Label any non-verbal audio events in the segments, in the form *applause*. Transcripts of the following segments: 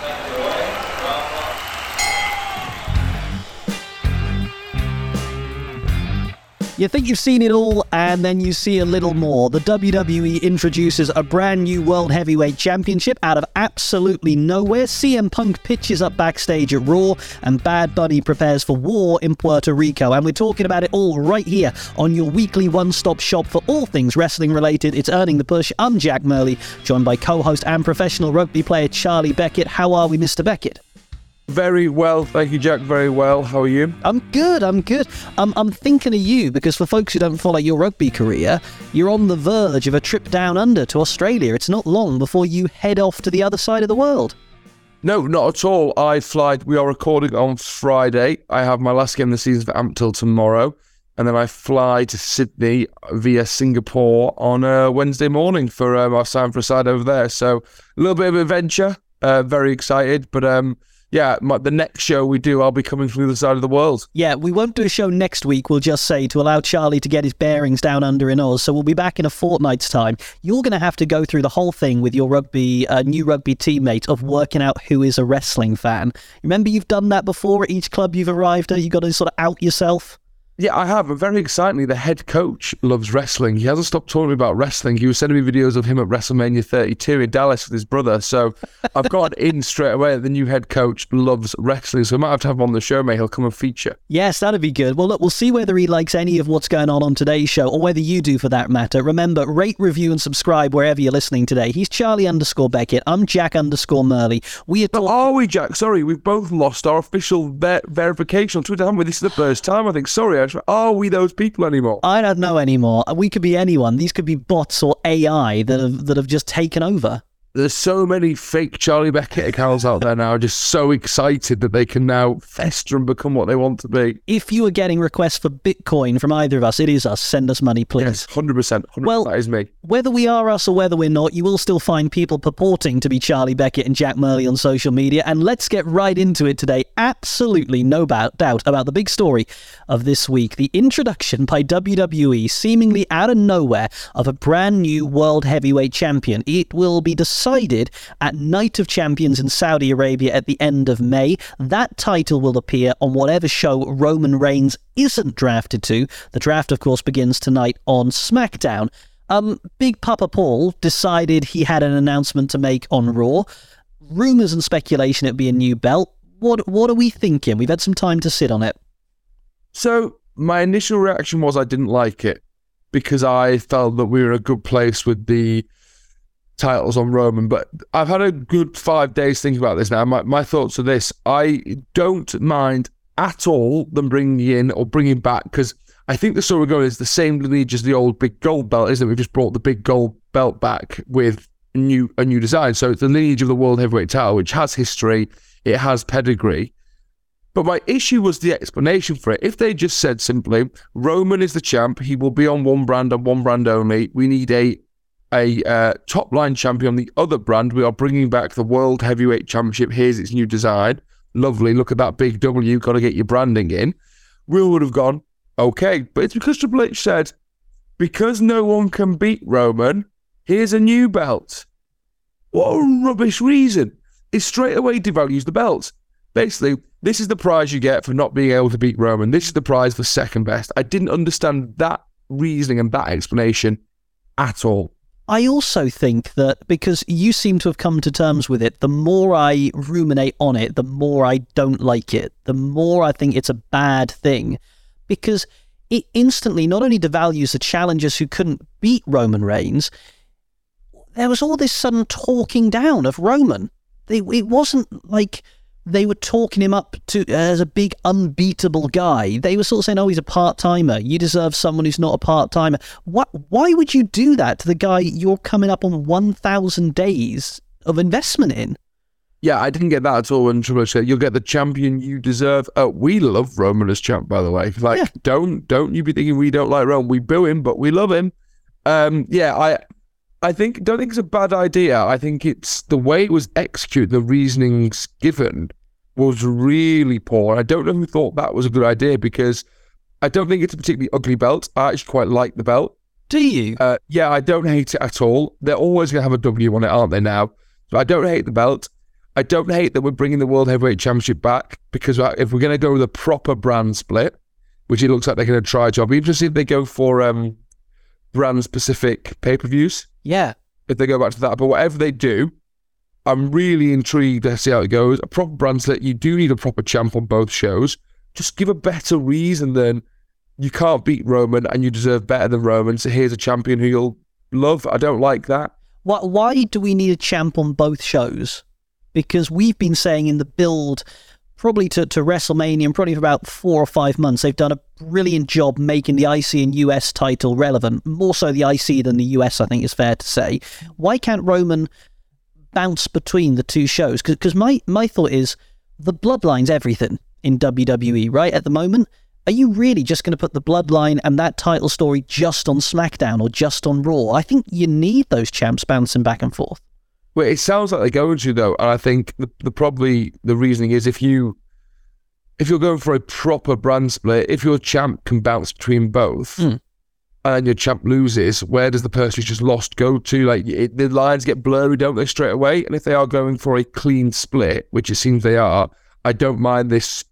Thank you think you've seen it all, and then you see a little more. The WWE introduces a brand new World Heavyweight Championship out of absolutely nowhere. CM Punk pitches up backstage at Raw, and Bad Bunny prepares for war in Puerto Rico. And we're talking about it all right here on your weekly one stop shop for all things wrestling related. It's Earning the Push. I'm Jack Murley, joined by co host and professional rugby player Charlie Beckett. How are we, Mr. Beckett? Very well, thank you, Jack. Very well. How are you? I'm good. I'm good. I'm, I'm thinking of you because for folks who don't follow your rugby career, you're on the verge of a trip down under to Australia. It's not long before you head off to the other side of the world. No, not at all. I fly. We are recording on Friday. I have my last game of the season for Ampthill tomorrow, and then I fly to Sydney via Singapore on uh, Wednesday morning for um, our sign for a side over there. So a little bit of adventure. Uh, very excited, but um, yeah, my, the next show we do, I'll be coming from the other side of the world. Yeah, we won't do a show next week, we'll just say, to allow Charlie to get his bearings down under in Oz. So we'll be back in a fortnight's time. You're going to have to go through the whole thing with your rugby, uh, new rugby teammate of working out who is a wrestling fan. Remember, you've done that before at each club you've arrived at? You've got to sort of out yourself. Yeah, I have. And very excitingly, the head coach loves wrestling. He hasn't stopped talking about wrestling. He was sending me videos of him at WrestleMania 32 in Dallas with his brother. So I've got in straight away. The new head coach loves wrestling. So I might have to have him on the show, mate. He'll come and feature. Yes, that'd be good. Well, look, we'll see whether he likes any of what's going on on today's show or whether you do for that matter. Remember, rate, review, and subscribe wherever you're listening today. He's Charlie underscore Beckett. I'm Jack underscore Murley. We are talking. Are we, Jack? Sorry, we've both lost our official ver- verification on Twitter, haven't we? This is the first time, I think. Sorry, are we those people anymore? I don't know anymore. We could be anyone. These could be bots or AI that have that have just taken over there's so many fake Charlie Beckett accounts out there now, just so excited that they can now fester and become what they want to be. If you are getting requests for Bitcoin from either of us, it is us. Send us money, please. Yes, 100%. 100% well, that is me. Whether we are us or whether we're not, you will still find people purporting to be Charlie Beckett and Jack Murley on social media. And let's get right into it today. Absolutely no doubt about the big story of this week the introduction by WWE, seemingly out of nowhere, of a brand new World Heavyweight Champion. It will be decided decided at Night of Champions in Saudi Arabia at the end of May. That title will appear on whatever show Roman Reigns isn't drafted to. The draft, of course, begins tonight on SmackDown. Um, Big Papa Paul decided he had an announcement to make on Raw. Rumors and speculation it'd be a new belt. What what are we thinking? We've had some time to sit on it. So my initial reaction was I didn't like it because I felt that we were a good place with the titles on Roman, but I've had a good five days thinking about this now. My, my thoughts are this I don't mind at all them bringing in or bringing back because I think the story going is the same lineage as the old big gold belt, isn't it? We've just brought the big gold belt back with a new a new design. So it's the lineage of the world heavyweight title, which has history, it has pedigree. But my issue was the explanation for it. If they just said simply, Roman is the champ, he will be on one brand and one brand only. We need a a uh, top line champion, on the other brand. We are bringing back the World Heavyweight Championship. Here's its new design. Lovely. Look at that big W. Got to get your branding in. We would have gone, okay. But it's because Triple H said, because no one can beat Roman, here's a new belt. What a rubbish reason. It straight away devalues the belt. Basically, this is the prize you get for not being able to beat Roman. This is the prize for second best. I didn't understand that reasoning and that explanation at all. I also think that because you seem to have come to terms with it, the more I ruminate on it, the more I don't like it, the more I think it's a bad thing because it instantly not only devalues the challengers who couldn't beat Roman Reigns, there was all this sudden talking down of Roman. It wasn't like they were talking him up to as a big unbeatable guy. They were sort of saying, "Oh, he's a part timer. You deserve someone who's not a part timer." What? Why would you do that to the guy you're coming up on one thousand days of investment in? Yeah, I didn't get that at all when Triple H said, "You'll get the champion you deserve." Oh, we love Roman as champ, by the way. Like, yeah. don't don't you be thinking we don't like Roman? We boo him, but we love him. Um, yeah, I I think don't think it's a bad idea. I think it's the way it was executed, the reasonings given was really poor. I don't know who thought that was a good idea because I don't think it's a particularly ugly belt. I actually quite like the belt. Do you? Uh, yeah, I don't hate it at all. They're always going to have a W on it, aren't they now? So I don't hate the belt. I don't hate that we're bringing the World Heavyweight Championship back because if we're going to go with a proper brand split, which it looks like they're going to try to, I'll be interested if they go for um, brand specific pay per views. Yeah. If they go back to that. But whatever they do, I'm really intrigued to see how it goes. A proper brand split, you do need a proper champ on both shows. Just give a better reason than you can't beat Roman and you deserve better than Roman. So here's a champion who you'll love. I don't like that. Why, why do we need a champ on both shows? Because we've been saying in the build, probably to, to WrestleMania, and probably for about four or five months, they've done a brilliant job making the IC and US title relevant. More so the IC than the US, I think is fair to say. Why can't Roman bounce between the two shows? Because my, my thought is the bloodline's everything in WWE, right? At the moment, are you really just going to put the bloodline and that title story just on SmackDown or just on Raw? I think you need those champs bouncing back and forth. Well, it sounds like they're going to though, and I think the, the probably the reasoning is if you if you're going for a proper brand split, if your champ can bounce between both, mm. and your champ loses, where does the person who's just lost go to? Like it, the lines get blurry, don't they, straight away? And if they are going for a clean split, which it seems they are, I don't mind this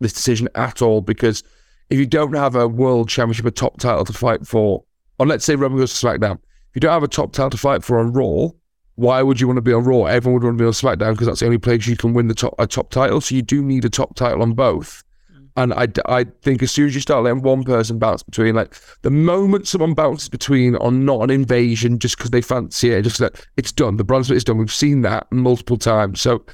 this decision at all because if you don't have a world championship, a top title to fight for, or let's say Roman goes to SmackDown, if you don't have a top title to fight for on Raw, why would you want to be on Raw? Everyone would want to be on SmackDown because that's the only place you can win the top a top title. So you do need a top title on both. Mm. And I, I think as soon as you start letting one person bounce between, like the moment someone bounces between on not an invasion just because they fancy it, just like it's done. The brand split is done. We've seen that multiple times. So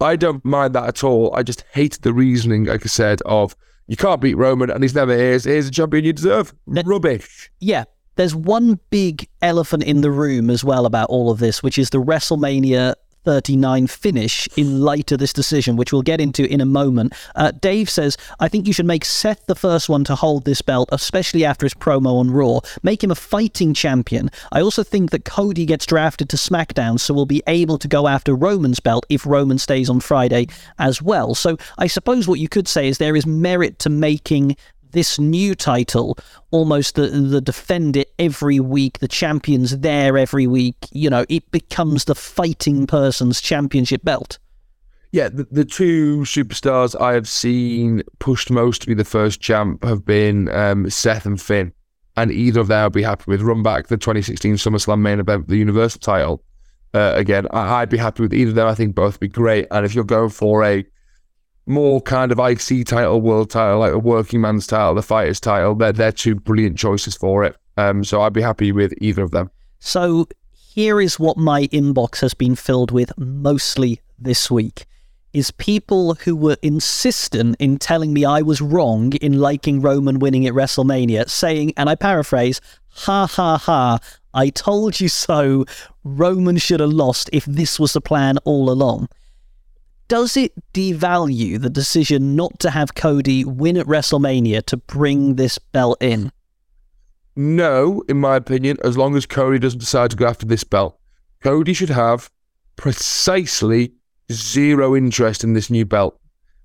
I don't mind that at all. I just hate the reasoning, like I said, of you can't beat Roman and he's never here. Here's a champion you deserve. Rubbish. Yeah. There's one big elephant in the room as well about all of this, which is the WrestleMania 39 finish in light of this decision, which we'll get into in a moment. Uh, Dave says, I think you should make Seth the first one to hold this belt, especially after his promo on Raw. Make him a fighting champion. I also think that Cody gets drafted to SmackDown, so we'll be able to go after Roman's belt if Roman stays on Friday as well. So I suppose what you could say is there is merit to making this new title almost the the defend it every week the champions there every week you know it becomes the fighting person's championship belt. Yeah the, the two superstars i have seen pushed most to be the first champ have been um, seth and finn. And either of them i'd be happy with. Run back the 2016 summerslam main event the universal title uh, again. I, i'd be happy with either of them. I think both would be great. And if you're going for a more kind of IC title, world title, like a working man's title, the fighter's title. They're, they're two brilliant choices for it. Um, so I'd be happy with either of them. So here is what my inbox has been filled with mostly this week is people who were insistent in telling me I was wrong in liking Roman winning at WrestleMania, saying, and I paraphrase, ha ha ha, I told you so, Roman should have lost if this was the plan all along does it devalue the decision not to have Cody win at WrestleMania to bring this belt in? No, in my opinion, as long as Cody doesn't decide to go after this belt. Cody should have precisely zero interest in this new belt.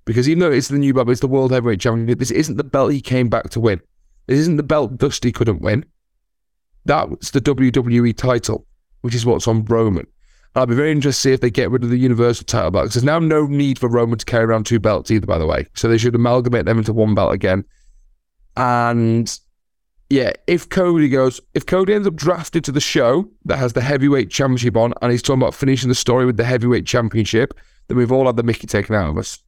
Because even though it's the new belt, it's the World Heavyweight Championship, this isn't the belt he came back to win. This isn't the belt Dusty couldn't win. That's the WWE title, which is what's on Roman. I'll be very interested to see if they get rid of the Universal title belt. There's now no need for Roman to carry around two belts either, by the way. So they should amalgamate them into one belt again. And yeah, if Cody goes, if Cody ends up drafted to the show that has the heavyweight championship on, and he's talking about finishing the story with the heavyweight championship, then we've all had the Mickey taken out of us.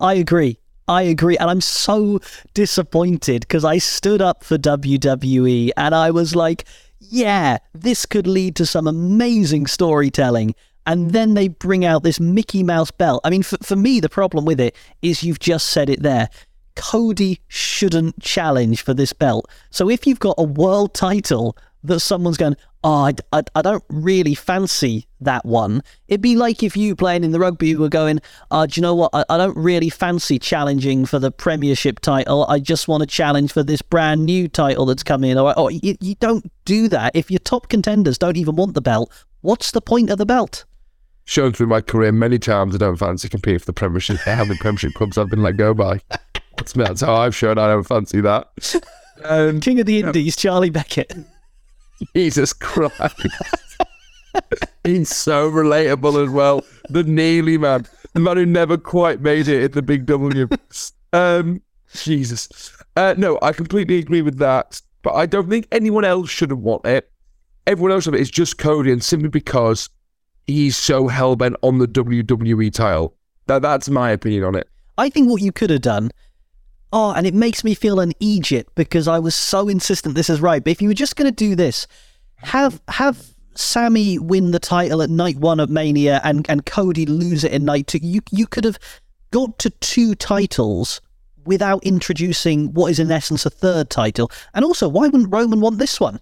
I agree. I agree. And I'm so disappointed because I stood up for WWE and I was like, yeah, this could lead to some amazing storytelling. And then they bring out this Mickey Mouse belt. I mean, for, for me, the problem with it is you've just said it there. Cody shouldn't challenge for this belt. So if you've got a world title that someone's going, oh, I, I, I, don't really fancy that one. It'd be like if you playing in the rugby were going, uh, do you know what? I, I don't really fancy challenging for the Premiership title. I just want to challenge for this brand new title that's coming. Or, or you, you don't do that. If your top contenders don't even want the belt, what's the point of the belt? Shown through my career many times, I don't fancy competing for the Premiership. How many Premiership clubs I've been let go by? That's, that's how I've shown I don't fancy that. Um, King of the Indies, Charlie Beckett. *laughs* Jesus Christ. He's so relatable as well. The Neely man. the man who never quite made it in the big W. um, Jesus. Uh, no, I completely agree with that. But I don't think anyone else should have won it. Everyone else of it is just Cody, and simply because he's so hell bent on the WWE title. That that's my opinion on it. I think what you could have done. Oh, and it makes me feel an Egypt because I was so insistent this is right. But if you were just going to do this, have have Sammy win the title at night one of Mania and, and Cody lose it in night two. You you could have got to two titles without introducing what is in essence a third title. And also, why wouldn't Roman want this one?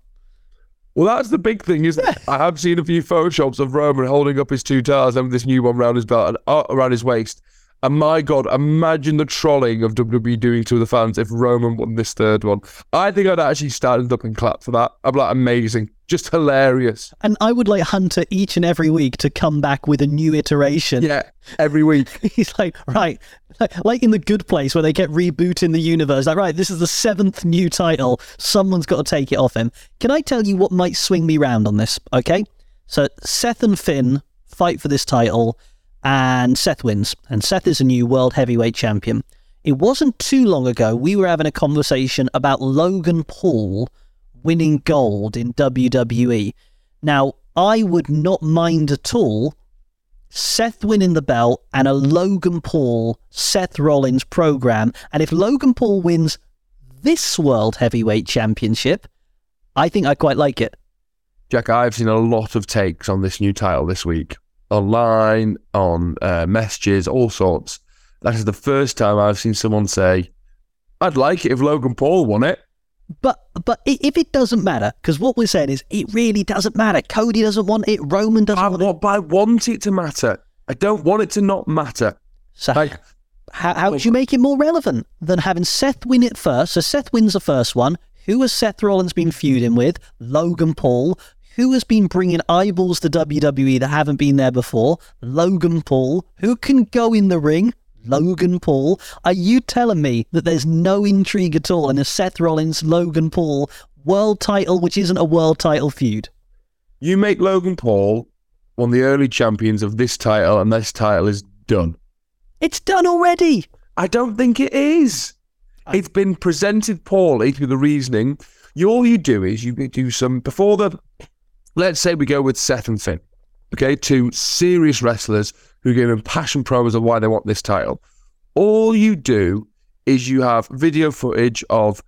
Well, that's the big thing, isn't it? I have seen a few photoshops of Roman holding up his two towers and this new one around his belt and uh, around his waist. And my God, imagine the trolling of WWE doing to the fans if Roman won this third one. I think I'd actually stand up and clap for that. I'm like, amazing. Just hilarious. And I would like Hunter each and every week to come back with a new iteration. Yeah, every week. *laughs* He's like, right, like in the good place where they get rebooting the universe. Like, right, this is the seventh new title. Someone's got to take it off him. Can I tell you what might swing me round on this? Okay. So Seth and Finn fight for this title and Seth wins. And Seth is a new world heavyweight champion. It wasn't too long ago we were having a conversation about Logan Paul winning gold in WWE. Now, I would not mind at all Seth winning the belt and a Logan Paul Seth Rollins program. And if Logan Paul wins this World Heavyweight Championship, I think I quite like it. Jack, I've seen a lot of takes on this new title this week online, on uh, messages, all sorts. That is the first time I've seen someone say, I'd like it if Logan Paul won it. But but if it doesn't matter, because what we're saying is it really doesn't matter. Cody doesn't want it. Roman doesn't I, want it. But I want it to matter. I don't want it to not matter. So Like, how, how do you make it more relevant than having Seth win it first? So Seth wins the first one. Who has Seth Rollins been feuding with? Logan Paul. Who has been bringing eyeballs to WWE that haven't been there before? Logan Paul. Who can go in the ring? Logan Paul. Are you telling me that there's no intrigue at all in a Seth Rollins Logan Paul world title, which isn't a world title feud? you make Logan Paul one of the early champions of this title, and this title is done. It's done already. I don't think it is. It's been presented poorly through the reasoning. You, all you do is you do some before the. Let's say we go with Seth and Finn, okay, two serious wrestlers who give impassioned promos of why they want this title. All you do is you have video footage of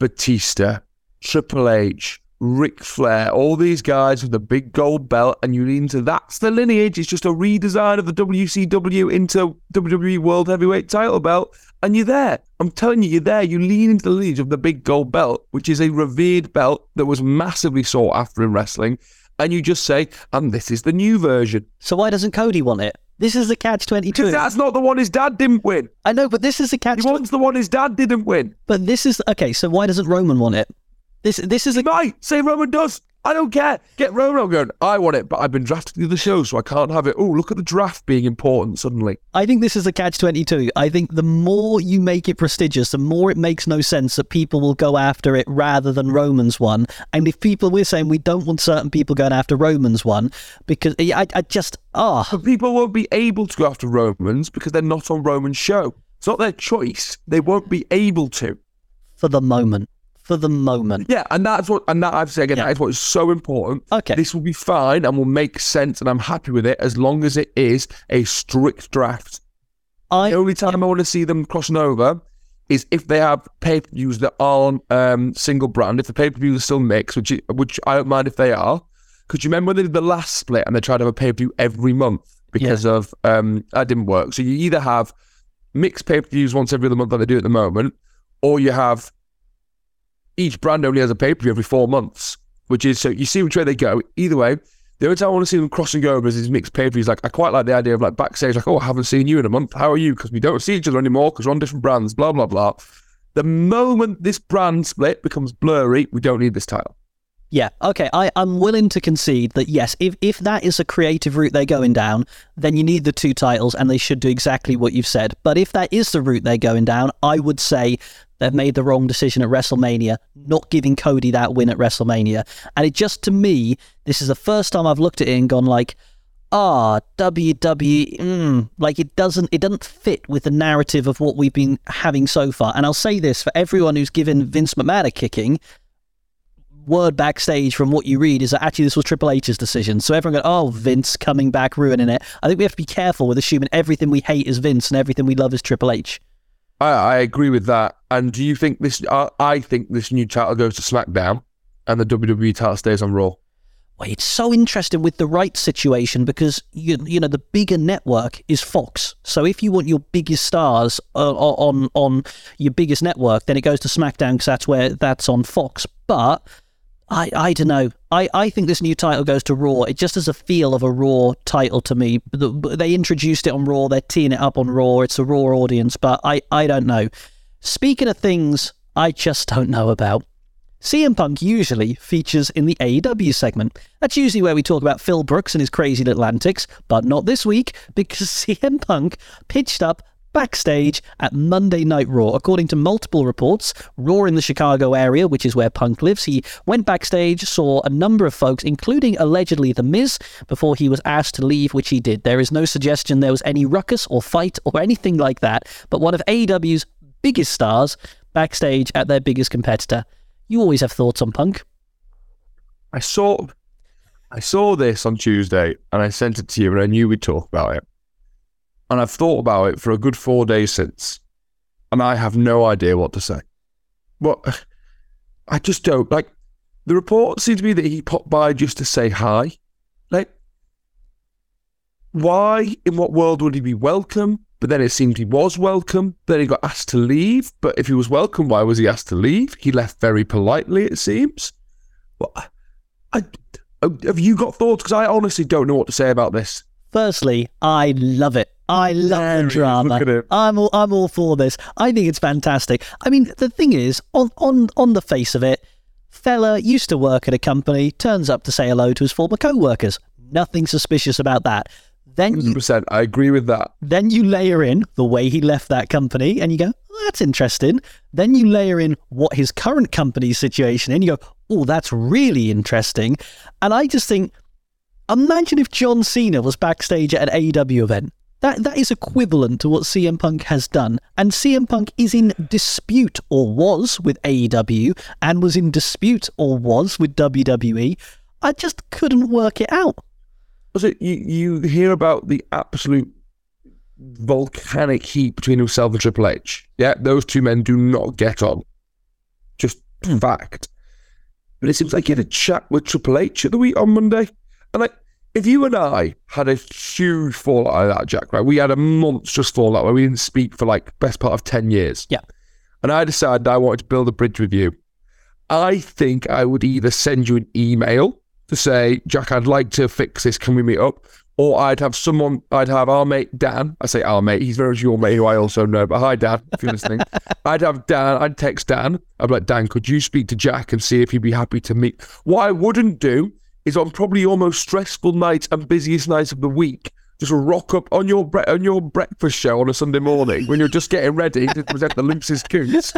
Batista, Triple H, Ric Flair, all these guys with the big gold belt, and you lean to that's the lineage. It's just a redesign of the WCW into WWE World Heavyweight title belt, and you're there. I'm telling you, you're there. You lean into the lineage of the big gold belt, which is a revered belt that was massively sought after in wrestling, and you just say, and this is the new version. So why doesn't Cody want it? This is the catch twenty two. Because that's not the one his dad didn't win. I know, but this is the catch. He wants the one his dad didn't win. But this is okay. So why doesn't Roman want it? This this is a Right, say Roman does. I don't care. Get Roman. Going. I want it, but I've been drafted to the show, so I can't have it. Oh, look at the draft being important suddenly. I think this is a catch 22. I think the more you make it prestigious, the more it makes no sense that people will go after it rather than Roman's one. And if people, we're saying we don't want certain people going after Roman's one because I, I just, ah, But people won't be able to go after Romans because they're not on Roman's show. It's not their choice. They won't be able to. for the moment. For the moment. Yeah, and that's what, and that I've said again, Yeah. that is what is so important. Okay. This will be fine and will make sense, and I'm happy with it as long as it is a strict draft. I, The only time I want to see them crossing over is if they have pay per views that aren't um, single brand. If the pay per views are still mixed, which which I don't mind if they are. Because you remember when they did the last split and they tried to have a pay per view every month because of um, that didn't work. So you either have mixed pay per views once every other month like they do at the moment, or you have each brand only has a pay per view every four months. Which is so you see which way they go. Either way, the only time I want to see them crossing over is these mixed pay per views. Like I quite like the idea of like backstage, like oh I haven't seen you in a month. How are you? Because we don't see each other anymore because we're on different brands. Blah blah blah. The moment this brand split becomes blurry, we don't need this title. Yeah, okay. I, I'm willing to concede that yes, if, if that is a creative route they're going down, then you need the two titles and they should do exactly what you've said. But if that is the route they're going down, I would say they've made the wrong decision at WrestleMania, not giving Cody that win at WrestleMania. And it just to me, this is the first time I've looked at it and gone like, ah, WWE, mm, like it doesn't it doesn't fit with the narrative of what we've been having so far. And I'll say this for everyone who's given Vince McMahon a kicking. Word backstage from what you read is that actually this was Triple H's decision. So everyone go, oh, Vince coming back, ruining it. I think we have to be careful with assuming everything we hate is Vince and everything we love is Triple H. I, I agree with that. And do you think this? I, I think this new title goes to SmackDown, and the WWE title stays on Raw. Well, it's so interesting with the right situation because you you know the bigger network is Fox. So if you want your biggest stars uh, on on your biggest network, then it goes to SmackDown because that's where that's on Fox. But I, I don't know. I, I think this new title goes to Raw. It just has a feel of a Raw title to me. They introduced it on Raw. They're teeing it up on Raw. It's a Raw audience, but I, I don't know. Speaking of things I just don't know about, CM Punk usually features in the AEW segment. That's usually where we talk about Phil Brooks and his crazy little antics, but not this week because *laughs* CM Punk pitched up backstage at Monday Night Raw. According to multiple reports, Raw in the Chicago area, which is where Punk lives, he went backstage, saw a number of folks, including allegedly The Miz, before he was asked to leave, which he did. There is no suggestion there was any ruckus or fight or anything like that, but one of AEW's biggest stars backstage at their biggest competitor. You always have thoughts on Punk. I saw I saw this on Tuesday and I sent it to you and I knew we'd talk about it and I've thought about it for a good four days since, and I have no idea what to say. What *sighs* I just don't like. The report seemed to be that he popped by just to say hi. Like, why? In what world would he be welcome? But then it seemed he was welcome. Then he got asked to leave. But if he was welcome, why was he asked to leave? He left very politely, it seems. Well, I, I have you got thoughts? Because I honestly don't know what to say about this. Firstly, I love it. I love the *laughs* drama. I'm all, I'm all for this. I think it's fantastic. I mean, the thing is, on, on, on the face of it, fella used to work at a company, turns up to say hello to his former co-workers. Nothing suspicious about that. Then you, 100%, I agree with that. Then you layer in the way he left that company and you go, oh, that's interesting. Then you layer in what his current company's situation and you go, oh, that's really interesting. And I just think, imagine if John Cena was backstage at an AEW event that that is equivalent to what CM Punk has done, and CM Punk is in dispute or was with AEW, and was in dispute or was with WWE. I just couldn't work it out. Was it you? You hear about the absolute volcanic heat between himself and Triple H? Yeah, those two men do not get on. Just hmm. fact. But it seems like he had a chat with Triple H at the week on Monday, and like if you and I had a huge fallout like that, Jack, right? We had a monstrous fallout where we didn't speak for like best part of 10 years. Yeah. And I decided I wanted to build a bridge with you. I think I would either send you an email to say, Jack, I'd like to fix this. Can we meet up? Or I'd have someone, I'd have our mate Dan. I say our mate, he's very much your mate who I also know, but hi Dan, if you're listening. *laughs* I'd have Dan, I'd text Dan. I'd be like, Dan, could you speak to Jack and see if he'd be happy to meet? What I wouldn't do is on probably your most stressful night and busiest night of the week. Just rock up on your bre- on your breakfast show on a Sunday morning when you're just getting ready to present the loosest coons.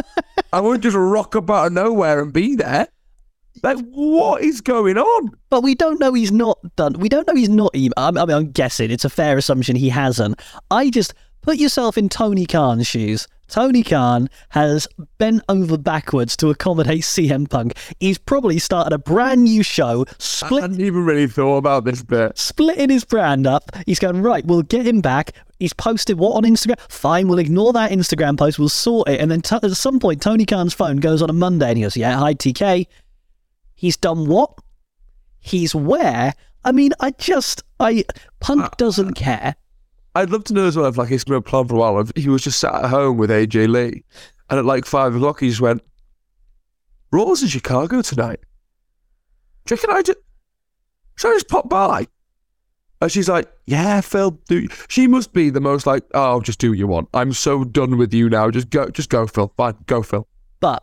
I won't just rock up out of nowhere and be there. Like, what is going on? But we don't know he's not done. We don't know he's not. I mean, I'm guessing it's a fair assumption he hasn't. I just put yourself in Tony Khan's shoes. Tony Khan has bent over backwards to accommodate CM Punk. He's probably started a brand new show. Split, I hadn't even really thought about this bit. Splitting his brand up. He's going, right, we'll get him back. He's posted what on Instagram? Fine, we'll ignore that Instagram post. We'll sort it. And then t- at some point, Tony Khan's phone goes on a Monday and he goes, yeah, hi, TK. He's done what? He's where? I mean, I just, I, Punk uh, doesn't care. I'd love to know as well if like he's been a plan for a while. If he was just sat at home with AJ Lee, and at like five o'clock he just went, "Raw's in Chicago tonight. Do you reckon I just should I just pop by?" And she's like, "Yeah, Phil, do." She must be the most like, "Oh, just do what you want. I'm so done with you now. Just go, just go, Phil. Fine, go, Phil." But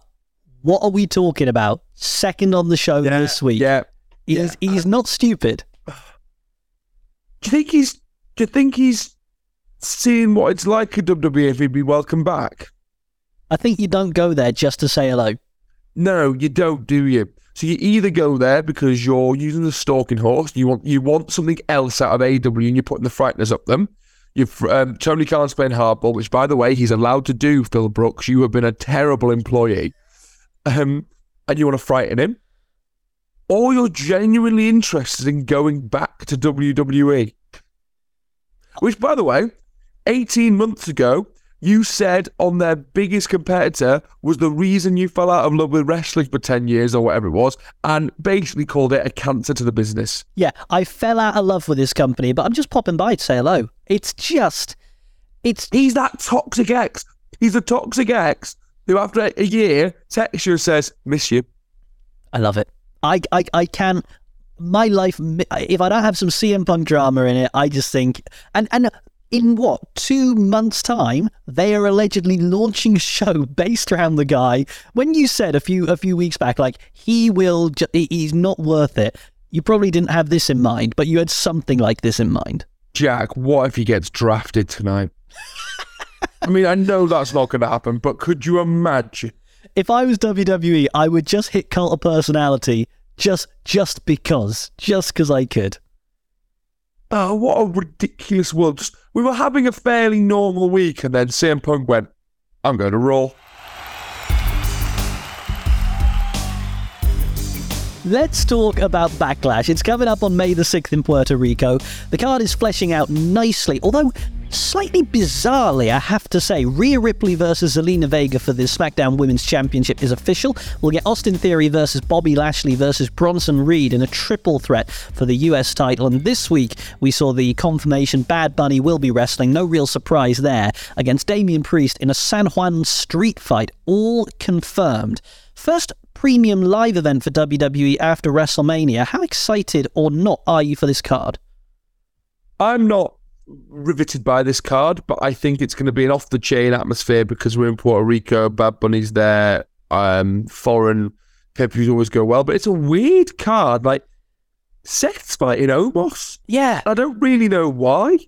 what are we talking about? Second on the show yeah, this week. Yeah, he's yeah. he's not stupid. *sighs* Do you think he's? Do you think he's seeing what it's like at WWE if he'd be welcome back. I think you don't go there just to say hello. No, you don't, do you? So you either go there because you're using the stalking horse, you want you want something else out of AEW, and you're putting the frighteners up them. You've um, Tony Khan's playing hardball, which by the way he's allowed to do. Phil Brooks, you have been a terrible employee, um, and you want to frighten him, or you're genuinely interested in going back to WWE. Which, by the way, 18 months ago, you said on their biggest competitor was the reason you fell out of love with wrestling for 10 years or whatever it was, and basically called it a cancer to the business. Yeah, I fell out of love with this company, but I'm just popping by to say hello. It's just, it's. He's that toxic ex. He's a toxic ex who, after a year, texts you and says, Miss you. I love it. I, I, I can. My life, if I don't have some CM Punk drama in it, I just think, and and in what two months' time they are allegedly launching a show based around the guy. When you said a few a few weeks back, like he will, ju- he's not worth it. You probably didn't have this in mind, but you had something like this in mind. Jack, what if he gets drafted tonight? I mean, I know that's not going to happen, but could you imagine? If I was WWE, I would just hit cult of personality just just because, just because I could. Oh, what a ridiculous world. Just, we were having a fairly normal week, and then CM Punk went, I'm going to Raw. Let's talk about Backlash. It's coming up on May the 6th in Puerto Rico. The card is fleshing out nicely, although slightly bizarrely, I have to say. Rhea Ripley versus Zelina Vega for the SmackDown Women's Championship is official. We'll get Austin Theory versus Bobby Lashley versus Bronson Reed in a triple threat for the US title. And this week, we saw the confirmation Bad Bunny will be wrestling. No real surprise there against Damian Priest in a San Juan street fight. All confirmed. First premium live event for WWE after WrestleMania. How excited or not are you for this card? I'm not riveted by this card, but I think it's going to be an off the chain atmosphere because we're in Puerto Rico. Bad Bunny's there. Um, foreign pay per views always go well, but it's a weird card. Like Seth's fighting Omos. Yeah, I don't really know why.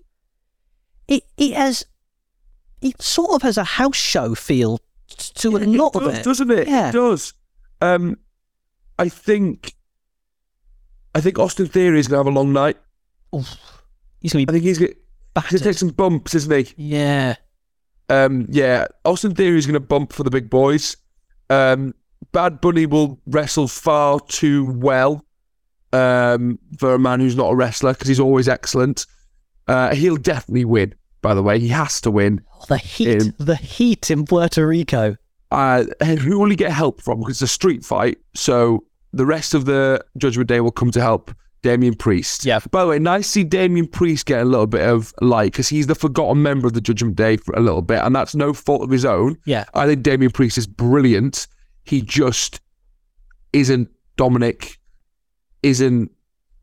it it has it sort of has a house show feel to a lot it of does, it, doesn't it? Yeah. It does. Um, I think, I think Austin Theory is going to have a long night. He's gonna I think he's going to battered. take some bumps, isn't he? Yeah, Um, yeah, Austin Theory is going to bump for the big boys. Um, Bad Bunny will wrestle far too well um, for a man who's not a wrestler because he's always excellent. Uh, he'll definitely win. By the way, he has to win. oh, the heat, Um, the heat in Puerto Rico. Uh, who will he get help from? Because it's a street fight, so the rest of the Judgment Day will come to help Damian Priest. Yeah. By the way, nice to see Damian Priest get a little bit of light because he's the forgotten member of the Judgment Day for a little bit, and that's no fault of his own. Yeah, I think Damian Priest is brilliant. He just isn't Dominic, isn't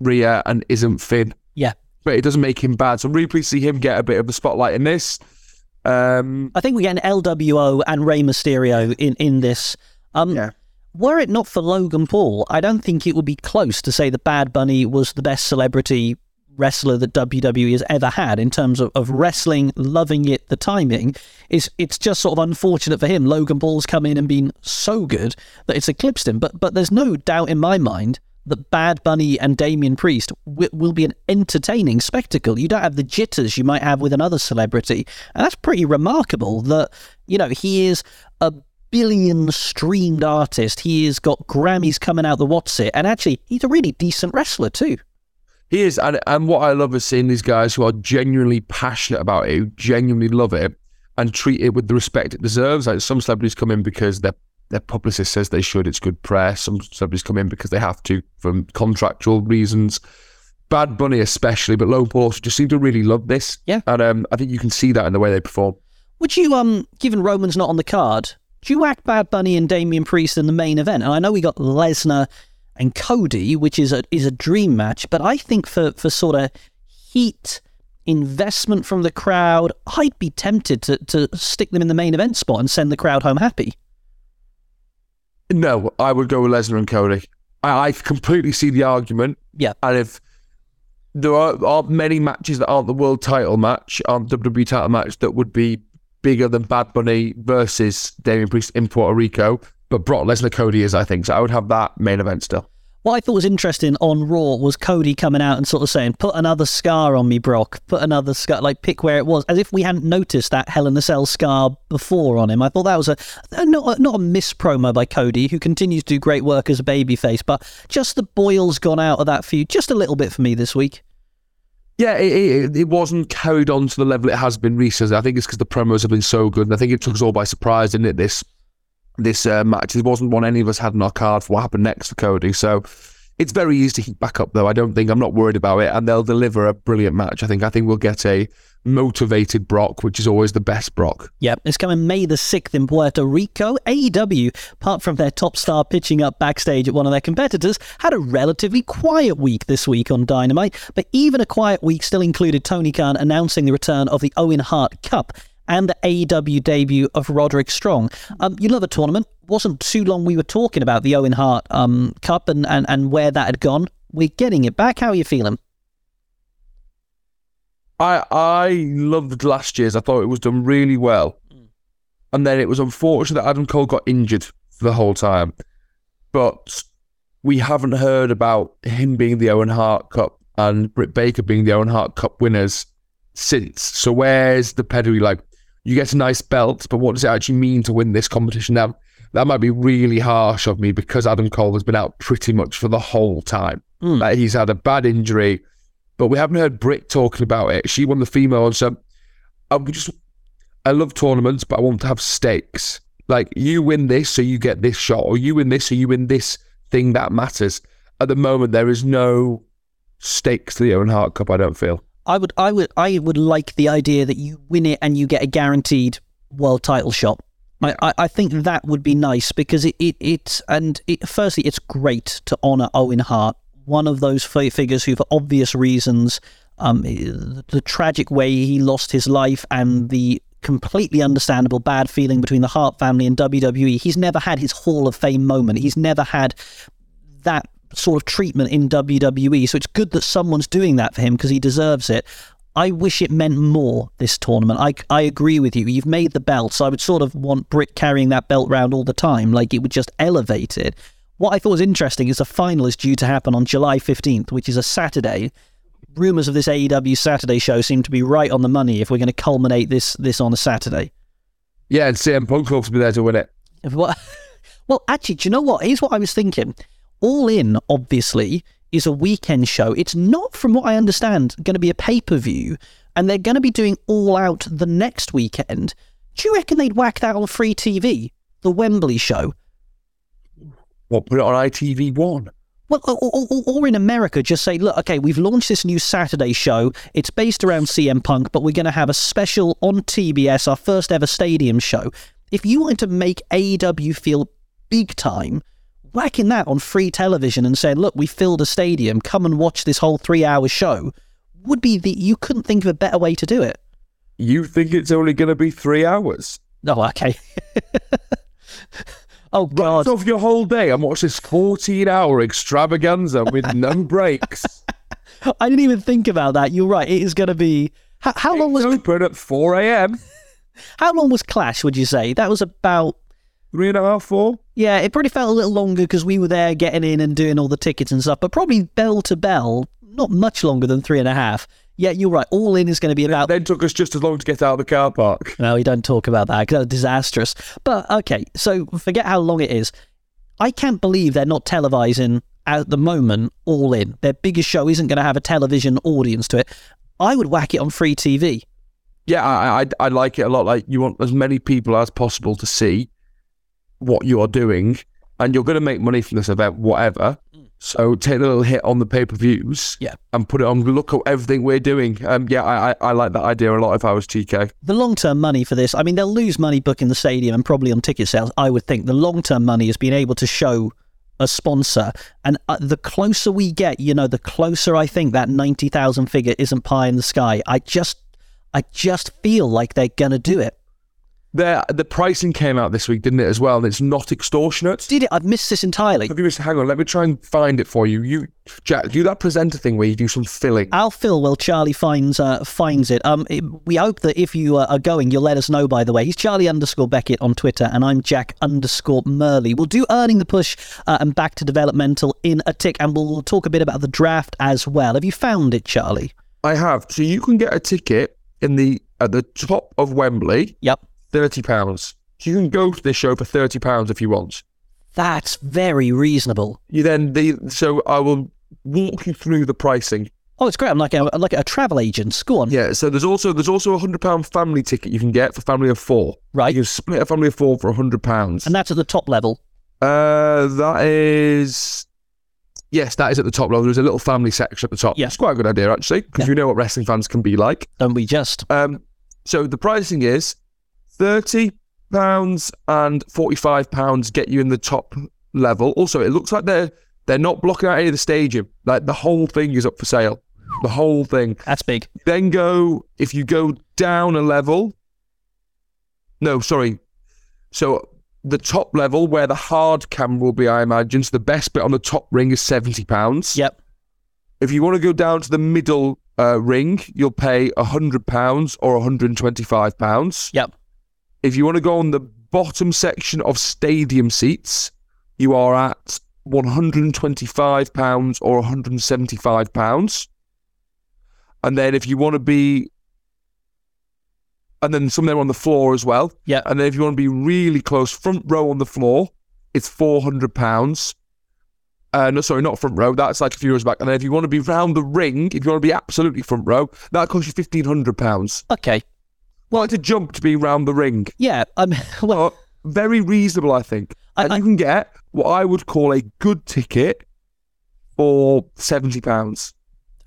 Rhea, and isn't Finn. yeah. But it doesn't make him bad. So I'm really pleased to see him get a bit of the spotlight in this. Um, I think we get an LWO and Rey Mysterio in in this. Um, Yeah. Were it not for Logan Paul, I don't think it would be close to say that Bad Bunny was the best celebrity wrestler that WWE has ever had in terms of, of wrestling, loving it, the timing. Is it's just sort of unfortunate for him. Logan Paul's come in and been so good that it's eclipsed him. But but there's no doubt in my mind that Bad Bunny and Damian Priest w- will be an entertaining spectacle. You don't have the jitters you might have with another celebrity, and that's pretty remarkable. That you know he is a billion streamed artist. He has got Grammys coming out the what's it, and actually he's a really decent wrestler too. He is, and and what I love is seeing these guys who are genuinely passionate about it, who genuinely love it, and treat it with the respect it deserves. Like some celebrities come in because their their publicist says they should. It's good press. Some celebrities come in because they have to from contractual reasons. Bad Bunny especially, but Logan Paul just seem to really love this. Yeah. and um, I think you can see that in the way they perform. Would you, um, given Roman's not on the card, do you whack Bad Bunny and Damian Priest in the main event? And I know we got Lesnar and Cody, which is a is a dream match, but I think for for sort of heat investment from the crowd, I'd be tempted to to stick them in the main event spot and send the crowd home happy. No, I would go with Lesnar and Cody. I, I completely see the argument. Yeah. And if there are, are many matches that aren't the world title match, aren't WWE title match, that would be bigger than Bad Bunny versus Damian Priest in Puerto Rico, but Brock Lesnar Cody is, I think. So I would have that main event still. What I thought was interesting on Raw was Cody coming out and sort of saying, "Put another scar on me, Brock. Put another scar." Like pick where it was, as if we hadn't noticed that Hell in a Cell scar before on him. I thought that was a not a, not a miss promo by Cody, who continues to do great work as a babyface, but just the boils gone out of that feud just a little bit for me this week. Yeah, it, it, it, wasn't carried on to the level it has been recently. I think it's because the promos have been so good, and I think it took us all by surprise, didn't it? This this uh, match. It wasn't one any of us had in our card for what happened next for Cody. So it's very easy to heat back up, though. I don't think I'm not worried about it, and they'll deliver a brilliant match. I think. I think we'll get a motivated Brock, which is always the best Brock. Yep, it's coming May the 6th in Puerto Rico. AEW, apart from their top star pitching up backstage at one of their competitors, had a relatively quiet week this week on Dynamite, but even a quiet week still included Tony Khan announcing the return of the Owen Hart Cup and the AEW debut of Roderick Strong. Um, you love a tournament. Wasn't too long we were talking about the Owen Hart um, Cup and, and, and where that had gone. We're getting it back. How are you feeling? I I loved last year's. I thought it was done really well. Mm. And then it was unfortunate that Adam Cole got injured for the whole time. But we haven't heard about him being the Owen Hart Cup and Britt Baker being the Owen Hart Cup winners since. So where's the pedigree? Like, you get a nice belt, but what does it actually mean to win this competition? Now, that might be really harsh of me because Adam Cole has been out pretty much for the whole time. Mm. Like, he's had a bad injury, but we haven't heard Britt talking about it. She won the female, and so I just I love tournaments, but I want to have stakes. Like you win this, so you get this shot, or you win this, so you win this thing that matters. At the moment, there is no stakes to the Owen Hart Cup. I don't feel. I would, I would, I would like the idea that you win it and you get a guaranteed world title shot. I, I think that would be nice because it, it, it and it, firstly, it's great to honour Owen Hart, one of those figures who, for obvious reasons, um, the tragic way he lost his life and the completely understandable bad feeling between the Hart family and WWE. He's never had his Hall of Fame moment. He's never had that sort of treatment in WWE. So it's good that someone's doing that for him because he deserves it. I wish it meant more this tournament. I, I agree with you. You've made the belt, so I would sort of want Britt carrying that belt round all the time. Like it would just elevate it. What I thought was interesting is the final is due to happen on July 15th, which is a Saturday. Rumors of this AEW Saturday show seem to be right on the money if we're going to culminate this this on a Saturday. Yeah, and CM Punk will be there to win it. Well, *laughs* well, actually, do you know what? Here's what I was thinking. All In, obviously, is a weekend show. It's not, from what I understand, going to be a pay per view, and they're going to be doing All Out the next weekend. Do you reckon they'd whack that on free TV? The Wembley show? What, put it on ITV1? Well, or, or, or, in America, just say, look, okay, we've launched this new Saturday show. It's based around CM Punk, but we're going to have a special on TBS, our first ever stadium show. If you want to make AEW feel big time, whacking that on free television and saying, look, we filled a stadium, come and watch this whole three hour show, would be the, you couldn't think of a better way to do it. You think it's only going to be three hours? *laughs* Oh, okay. oh, God. off your whole day and watch this 14 hour extravaganza with no *laughs* breaks. I didn't even think about that. You're right. It is going to be. How, how long was. It open at 4 a.m. *laughs* How long was Clash, would you say? That was about three and a half, four. Yeah, it probably felt a little longer because we were there getting in and doing all the tickets and stuff, but probably bell to bell, not much longer than three and a half. Yeah, you're right. All in is going to be about. Then took us just as long to get out of the car park. *laughs* No, we don't talk about that because that's disastrous. But okay, so forget how long it is. I can't believe they're not televising at the moment. All in, their biggest show isn't going to have a television audience to it. I would whack it on free TV. Yeah, I, I I like it a lot. Like you want as many people as possible to see what you are doing and you're going to make money from this event, whatever. Mm. So take a little hit on the pay per views, yeah, and put it on. Look at everything we're doing. Um, yeah, I, I, I like that idea a lot. If I was TK, the long term money for this, I mean, they'll lose money booking the stadium and probably on ticket sales. I would think the long term money is being able to show a sponsor, and uh, the closer we get, you know, the closer I think that ninety thousand figure isn't pie in the sky. I just, I just feel like they're gonna do it. The the pricing came out this week, didn't it, as well? And it's not extortionate. Did it? I've missed this entirely. Have you missed? Hang on, let me try and find it for you. You, Jack, do that presenter thing where you do some filling. I'll fill while Charlie finds uh, finds it. Um, it, we hope that if you uh, are going, you'll let us know. By the way, he's Charlie underscore Beckett on Twitter, and I'm Jack underscore Murley. We'll do earning the push uh, and back to developmental in a tick, and we'll talk a bit about the draft as well. Have you found it, Charlie? I have. So you can get a ticket in the at the top of Wembley, Yep. Thirty pounds. So you can go to this show for thirty pounds if you want. That's very reasonable. You then the so I will walk you through the pricing. Oh, it's great. I'm like a like a travel agent. Go on. Yeah. So there's also there's also a hundred pound family ticket you can get for family of four. Right. You can split a family of four for a hundred pounds. And that's at the top level. Uh, that is. Yes, that is at the top level. There's a little family section at the top. Yeah. It's quite a good idea, actually, because Yeah. you know what wrestling fans can be like. Don't we just? Um, so the pricing is thirty pounds and forty-five pounds get you in the top level. Also, it looks like they're they're not blocking out any of the stadium. Like the whole thing is up for sale. The whole thing. That's big. Then go if you go down a level. No, sorry. So the top level where the hard cam will be, I imagine. So the best bit on the top ring is seventy pounds. Yep. If you want to go down to the middle uh, ring, you'll pay hundred pounds or hundred and twenty-five pounds. Yep. If you want to go on the bottom section of stadium seats, you are at one hundred and twenty-five pounds or one hundred and seventy-five pounds. And then if you want to be, and then some are on the floor as well. Yeah. And then if you want to be really close, front row on the floor, it's four hundred pounds. Uh, no, sorry, not front row. That's like a few rows back. And then if you want to be round the ring, if you want to be absolutely front row, that costs you fifteen hundred pounds. Okay. Well, it's a jump to be round the ring. Yeah. Um. *laughs* Well, But very reasonable, I think. I- and I- you can get what I would call a good ticket for seventy pounds.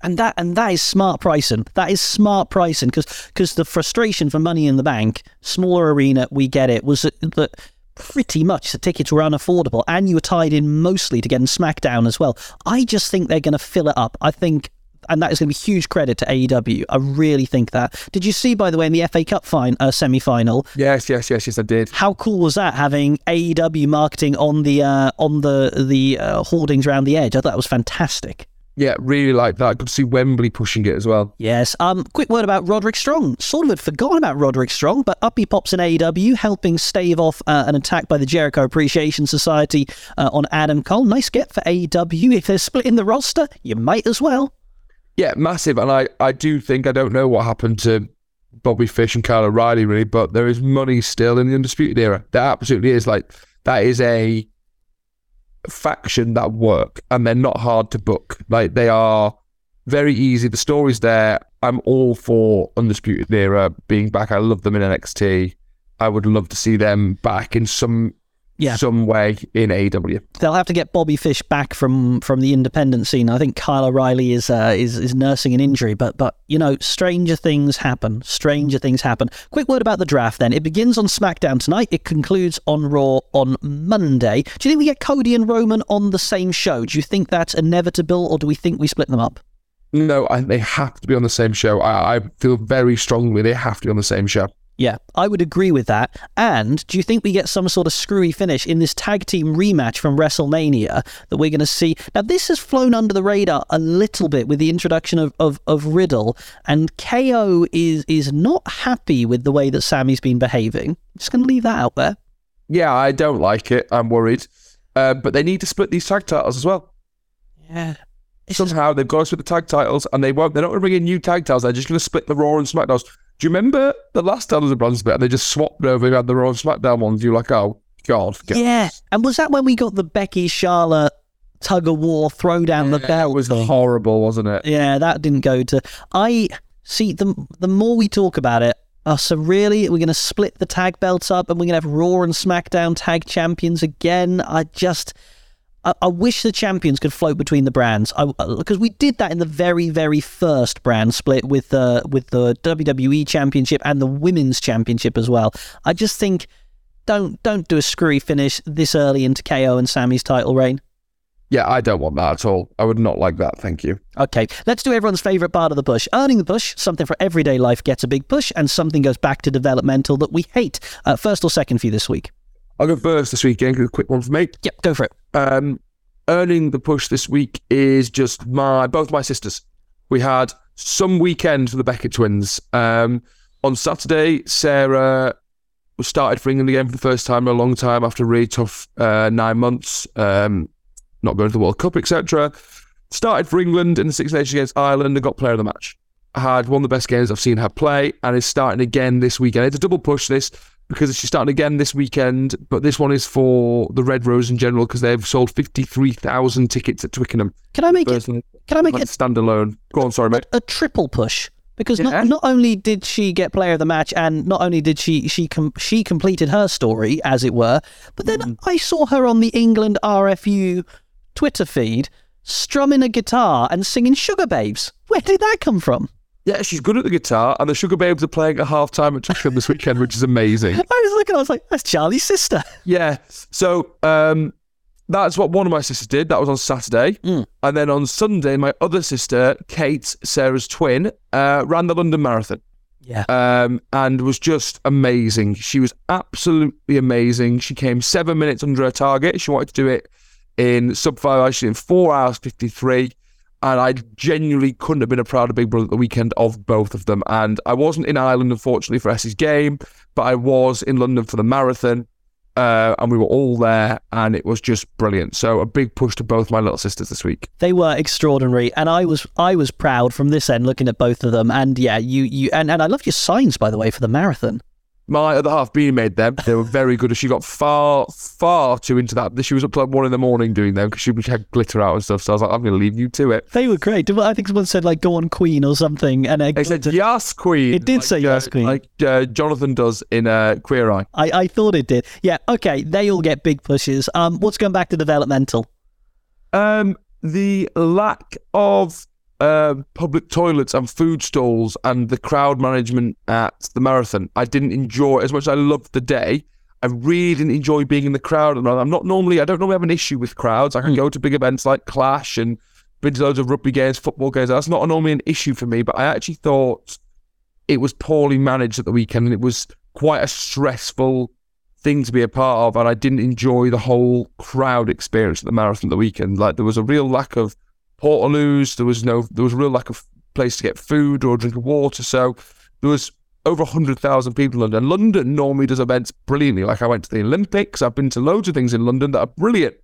and that and that is smart pricing. That is smart pricing because because the frustration for Money in the Bank, smaller arena, we get it, was that, that pretty much the tickets were unaffordable, and you were tied in mostly to getting SmackDown as well. I just think they're going to fill it up. I think. And that is going to be huge credit to AEW. I really think that. Did you see, by the way, in the FA Cup fine, uh, semi-final, Yes, yes, yes, yes, I did. how cool was that having AEW marketing on the uh, on the the uh, hoardings around the edge? I thought that was fantastic. Yeah, really like that. Good to see Wembley pushing it as well. Yes. Um. Quick word about Roderick Strong. Sort of had forgotten about Roderick Strong, but up he pops in AEW, helping stave off uh, an attack by the Jericho Appreciation Society uh, on Adam Cole. Nice get for AEW. If they're splitting the roster, you might as well. Yeah, massive. And I, I do think I don't know what happened to Bobby Fish and Kyle O'Reilly really, but there is money still in the undisputed era. There absolutely is. Like that is a faction that work and they're not hard to book. Like they are very easy. The story's there. I'm all for undisputed era being back. I love them in NXT. I would love to see them back in some Yeah. some way in AEW. They'll have to get Bobby Fish back from from the independent scene. I think Kyle O'Reilly is uh, is is nursing an injury, but but you know, stranger things happen. Stranger things happen. Quick word about the draft. Then it begins on SmackDown tonight. It concludes on Raw on Monday. Do you think we get Cody and Roman on the same show? Do you think that's inevitable, or do we think we split them up? No, I, they have to be on the same show. I, I feel very strongly they have to be on the same show. Yeah, I would agree with that. And do you think we get some sort of screwy finish in this tag team rematch from WrestleMania that we're going to see? Now, this has flown under the radar a little bit with the introduction of, of, of Riddle, and KO is is not happy with the way that Sami's been behaving. I'm Just going to leave that out there. Yeah, I don't like it. I'm worried. Uh, but they need to split these tag titles as well. Yeah. It's just- Somehow they've got to split the tag titles, and they won't. They're not going to bring in new tag titles. They're just going to split the Raw and SmackDowns. Do you remember the last time there was a brand split, they just swapped over? They had the Raw and SmackDown ones. You're like, oh god, forget yeah. And was that when we got the Becky Charlotte tug of war throw down the That belt? was thing? horrible, wasn't it? Yeah, that didn't go to. I see. The the more we talk about it, oh, so really, we're going to split the tag belts up, and we're going to have Raw and SmackDown tag champions again. I just. I, I wish the champions could float between the brands, because we did that in the very, very first brand split with the with the WWE Championship and the Women's Championship as well. I just think don't don't do a screwy finish this early into KO and Sami's title reign. Yeah, I don't want that at all. I would not like that. Thank you. Okay, let's do everyone's favourite part of the push. Earning the push, something for everyday life gets a big push, and something goes back to developmental that we hate. Uh, first or second for you this week? I'll go first this weekend. A quick one for me. Yep, go for it. Um, earning the push this week is just my both my sisters. We had some weekend for the Beckett twins. Um, on Saturday, Sarah was started for England again for the first time in a long time after a really tough uh, nine months. Um, not going to the World Cup, etc. Started for England in the Six Nations against Ireland and got player of the match. Had one of the best games I've seen her play and is starting again this weekend. It's a double push this because she's starting again this weekend, but this one is for the Red Rose in general because they've sold 53,000 tickets at Twickenham. Can I make it? Personally, Can I make like it standalone. Go on, sorry, mate. a triple push? Because Yeah. not, not only did she get player of the match, and not only did she she com- she completed her story as it were, but then Mm. I saw her on the England RFU Twitter feed strumming a guitar and singing "Sugababes." Where did that come from? Yeah, she's good at the guitar, and the Sugababes are playing at half time at Twickenham this weekend, which is amazing. *laughs* I was looking, I was like, "That's Charlie's sister." Yeah. So um, that's what one of my sisters did. That was on Saturday. Mm. And then on Sunday, my other sister, Kate, Sarah's twin, uh, ran the London Marathon Yeah, um, and was just amazing. She was absolutely amazing. She came seven minutes under her target. She wanted to do it in sub five hours, in four hours 53. And I genuinely couldn't have been a prouder big brother at the weekend of both of them. And I wasn't in Ireland, unfortunately, for Essie's game, but I was in London for the marathon. Uh, and we were all there, and it was just brilliant. So a big push to both my little sisters this week. they were extraordinary, and I was I was proud from this end looking at both of them. And yeah, you you and, and I loved your signs by the way for the marathon. My other half, Beanie, made them. They were very good. She got far, far too into that. She was up to like one in the morning doing them because she had glitter out and stuff. So I was like, I'm going to leave you to it. They were great. I think someone said like "Go on, Queen" or something, and uh, They said, Yes, Queen. It did like, say Yes, uh, Queen. Like uh, Jonathan does in uh, Queer Eye. I, I thought it did. Yeah, okay, they all get big pushes. Um, what's going back to developmental? Um, the lack of uh, public toilets and food stalls and the crowd management at the marathon, I didn't enjoy as much as I loved the day. I really didn't enjoy being in the crowd. And I'm not normally, I don't normally have an issue with crowds. I can go to big events like Clash and been to loads of rugby games, football games. That's not normally an issue for me, but I actually thought it was poorly managed at the weekend and it was quite a stressful thing to be a part of and I didn't enjoy the whole crowd experience at the marathon at the weekend. Like there was a real lack of portaloos, there was no there was a real lack of place to get food or drink of water. So there was over 100,000 people in London. London normally does events brilliantly. Like I went to the Olympics, I've been to loads of things in London that are brilliant.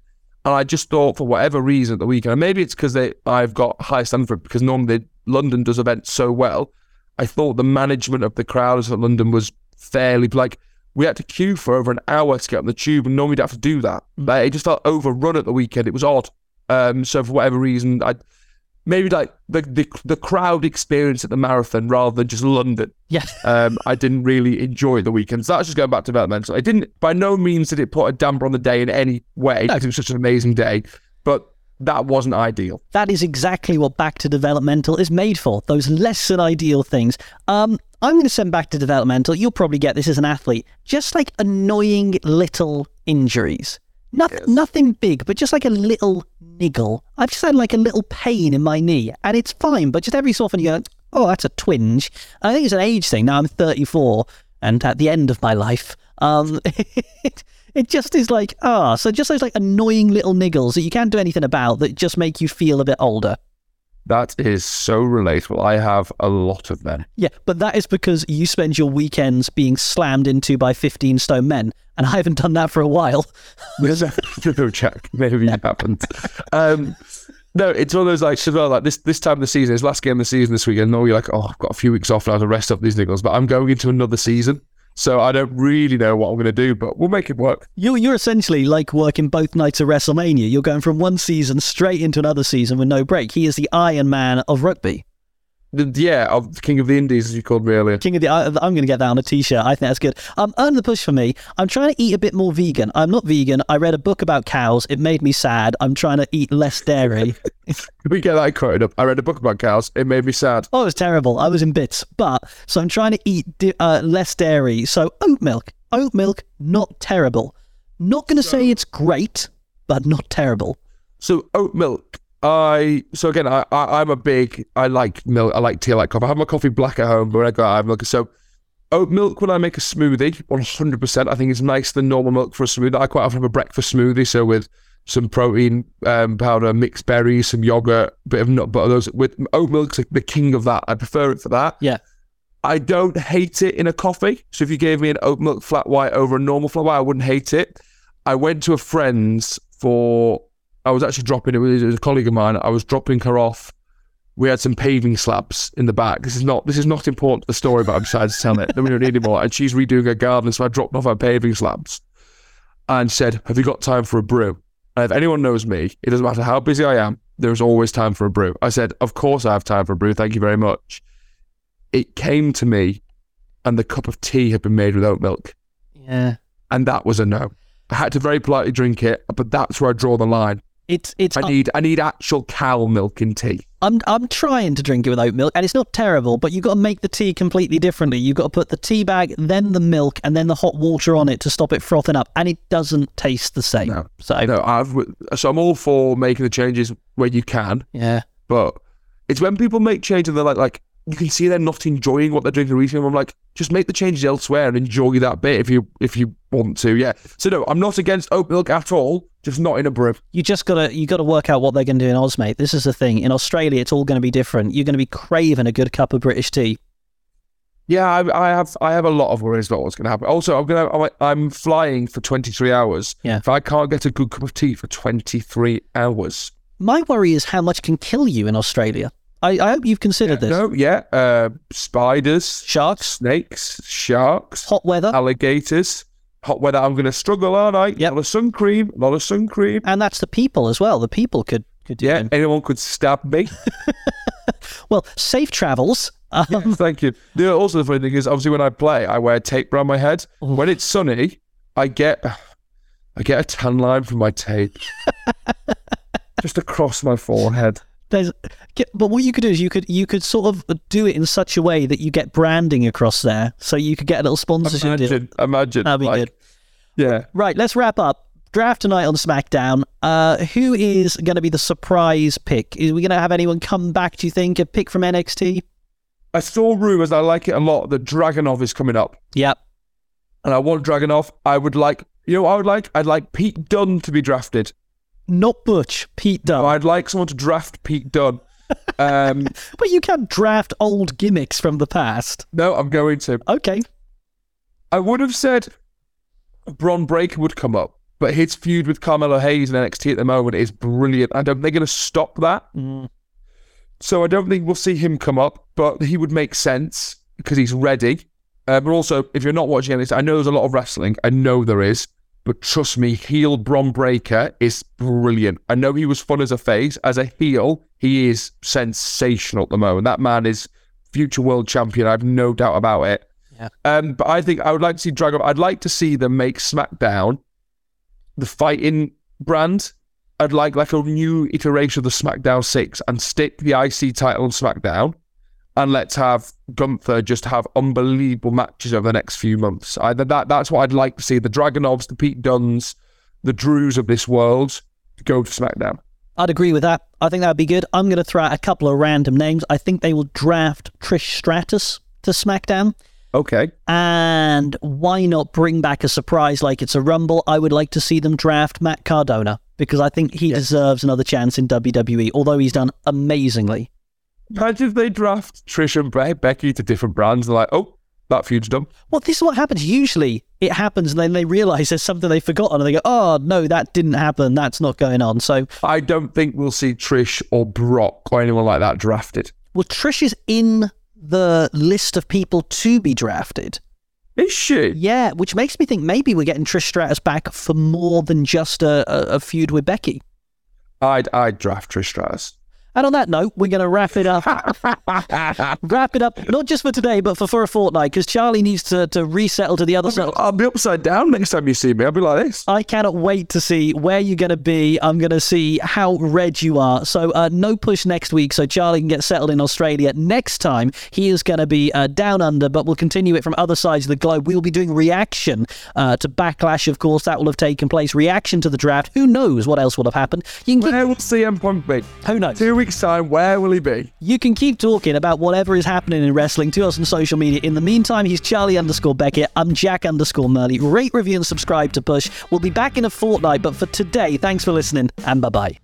And I just thought for whatever reason at the weekend, and maybe it's because I've got high standard for it because normally London does events so well. I thought the management of the crowds at London was fairly like we had to queue for over an hour to get on the tube, and normally you'd have to do that. Mm. Like, it just felt overrun at the weekend. It was odd. Um, so for whatever reason, I maybe like the, the the crowd experience at the marathon rather than just London. Yeah. Um, I didn't really enjoy the weekend. So that's just going back to developmental. It didn't by no means did it put a damper on the day in any way. No. It was such an amazing day, but that wasn't ideal. That is exactly what back to developmental is made for. Those less than ideal things. Um, I'm going to send back to developmental. You'll probably get this as an athlete. Just like annoying little injuries. Nothing, Yes. nothing big, but just like a little niggle. I've just had like a little pain in my knee, and it's fine. But just every so often you go, "Oh, that's a twinge." I think it's an age thing. Now I'm 34, and at the end of my life, um, *laughs* it, it just is like ah. so just those like annoying little niggles that you can't do anything about that just make you feel a bit older. That is so relatable. I have a lot of them. Yeah, but that is because you spend your weekends being slammed into by 15 stone men, and I haven't done that for a while. *laughs* no, Jack. Maybe you haven't. Um, no, it's one of those like, as well, like this this time of the season, it's last game of the season this weekend. No, you're like, oh, I've got a few weeks off now to rest up these niggles, but I'm going into another season. So I don't really know what I'm going to do, but we'll make it work. You're, you're essentially like working both nights of WrestleMania. You're going from one season straight into another season with no break. He is the Iron Man of rugby. Yeah, of King of the Indies, as you called me earlier. King of the. I- I'm going to get that on a t-shirt. I think that's good. Um, earn the push for me. I'm trying to eat a bit more vegan. I'm not vegan. I read a book about cows. It made me sad. I'm trying to eat less dairy. *laughs* We get that quoted up. I read a book about cows. It made me sad. Oh, it was terrible. I was in bits. But so I'm trying to eat di- uh, less dairy. So oat milk. Oat milk, not terrible. Not going to say it's great, but not terrible. So oat milk. I so again, I, I I'm a big. I like milk. I like tea. I like coffee. I have my coffee black at home, but when I go out, I have milk. So oat milk when I make a smoothie, 100. percent I think it's nicer than normal milk for a smoothie. I quite often have a breakfast smoothie, so with some protein um, powder, mixed berries, some yogurt, bit of nut butter. Those with oat milk's like the king of that. I prefer it for that. Yeah. I don't hate it in a coffee. So if you gave me an oat milk flat white over a normal flat white, I wouldn't hate it. I went to a friend's for. I was actually dropping it with a colleague of mine. I was dropping her off. We had some paving slabs in the back. This is not this is not important to the story, but I decided to tell it. Then we don't need it more. And she's redoing her garden, so I dropped off her paving slabs and said, "Have you got time for a brew?" And if anyone knows me, it doesn't matter how busy I am. There's always time for a brew. I said, "Of course I have time for a brew. Thank you very much." It came to me, and the cup of tea had been made with oat milk Yeah. and that was a no. I had to very politely drink it, but that's where I draw the line. It's it's. I need I need actual cow milk in tea. I'm I'm trying to drink it with oat milk, and it's not terrible. But you've got to make the tea completely differently. You've got to put the tea bag, then the milk, and then the hot water on it to stop it frothing up, and it doesn't taste the same. No. So No, I've so I'm all for making the changes where you can, yeah, but it's when people make changes and they're like like you can see they're not enjoying what they're drinking or eating. I'm like, just make the changes elsewhere and enjoy that bit if you if you want to. Yeah. So no, I'm not against oat milk at all. Just not in a brew. you just gotta you gotta work out what they're going to do in Oz, mate. This is the thing. In Australia, it's all going to be different. You're going to be craving a good cup of British tea. Yeah, I, I have I have a lot of worries about what's going to happen. Also, I'm gonna I'm, I'm flying for 23 hours. Yeah. If I can't get a good cup of tea for 23 hours, My worry is how much can kill you in Australia. I, I hope you've considered this. no, yeah, uh, spiders, Sharks, snakes, sharks, hot weather, alligators, hot weather. I'm going to struggle, aren't I? Yep. A lot of sun cream, a lot of sun cream. and that's the people as well. The people could could do Yeah, anyone could stab me. *laughs* *laughs* Well, safe travels. Um, Yes, thank you. The also the funny thing is, obviously, when I play, I wear tape around my head. Oof. When it's sunny, I get I get a tan line from my tape *laughs* just across my forehead. There's, but what you could do is you could you could sort of do it in such a way that you get branding across there, so you could get a little sponsorship deal. Imagine, imagine. That'd be like, good. Yeah. Right, let's wrap up. Draft tonight on SmackDown. Uh, who is going to be the surprise pick? Is we going to have anyone come back? Do you think a pick from NXT? I saw rumors. I like it a lot that Dragunov is coming up, Yep. and I want Dragunov. I would like, you know, what I would like. I'd like Pete Dunne to be drafted. Not Butch, Pete Dunne. I'd like someone to draft Pete Dunne. Um, *laughs* But you can't draft old gimmicks from the past. no, I'm going to. Okay. I would have said Bron Breakker would come up, but his feud with Carmelo Hayes in NXT at the moment is brilliant. I don't they're going to stop that. Mm. So I don't think we'll see him come up, but he would make sense because he's ready. Uh, but also, if you're not watching NXT, I know there's a lot of wrestling. I know there is. But trust me, heel Bron Breakker is brilliant. I know he was fun as a face. As a heel, he is sensational at the moment. That man is future world champion. I have no doubt about it. Yeah. Um, but I think I would like to see Dragon. I'd like to see them make SmackDown the fighting brand. I'd like like a new iteration of the SmackDown Six and stick the IC title on SmackDown, and let's have Gunther just have unbelievable matches over the next few months. I, that that's what I'd like to see. The Dragunovs, the Pete Dunnes, the Drews of this world go to SmackDown. I'd agree with that. I think that'd be good. I'm going to throw out a couple of random names. I think they will draft Trish Stratus to SmackDown. Okay. And why not bring back a surprise like it's a Rumble? I would like to see them draft Matt Cardona because I think he deserves another chance in WWE, although he's done amazingly. Imagine if they draft Trish and Be- Becky to different brands. They're like, oh, that feud's done. Well, this is what happens. Usually it happens and then they realize there's something they've forgotten and they go, oh, no, that didn't happen. That's not going on. So, I don't think we'll see Trish or Brock or anyone like that drafted. well, Trish is in the list of people to be drafted. Is she? Yeah, which makes me think maybe we're getting Trish Stratus back for more than just a, a, a feud with Becky. I'd I'd draft Trish Stratus. And on that note, we're going to wrap it up. *laughs* wrap it up, not just for today, but for, for a fortnight, because Charlie needs to, to resettle to the other side. I'll be upside down next time you see me. I'll be like this. I cannot wait to see where you're going to be. I'm going to see how red you are. So, uh, no push next week, so Charlie can get settled in Australia. Next time, he is going to be uh, down under, but we'll continue it from other sides of the globe. We will be doing reaction uh, to Backlash, of course. That will have taken place. Reaction to the draft. Who knows what else will have happened? You can keep, Where will CM Punk be? who knows? Two weeks' time, where will he be? You can keep talking about whatever is happening in wrestling to us on social media. In the meantime, he's Charlie underscore Beckett. I'm Jack underscore Murley. Rate, review, and subscribe to Push. We'll be back in a fortnight, but for today, thanks for listening and bye bye.